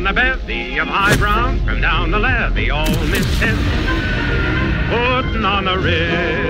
down the bevy of high brown from down the levee, all misfits putting on a rib.